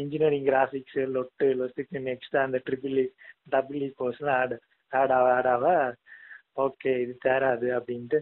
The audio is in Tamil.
இன்ஜினியரிங் கிராஃபிக்ஸ் லொட்டு லொட்டுக்கு நெக்ஸ்ட் அந்த ட்ரிபிள் இ டபுள் இ கோர்ஸ்லாம் ஆட் ஆட் ஆக ஆட் ஆக ஓகே இது தேராது அப்படின்ட்டு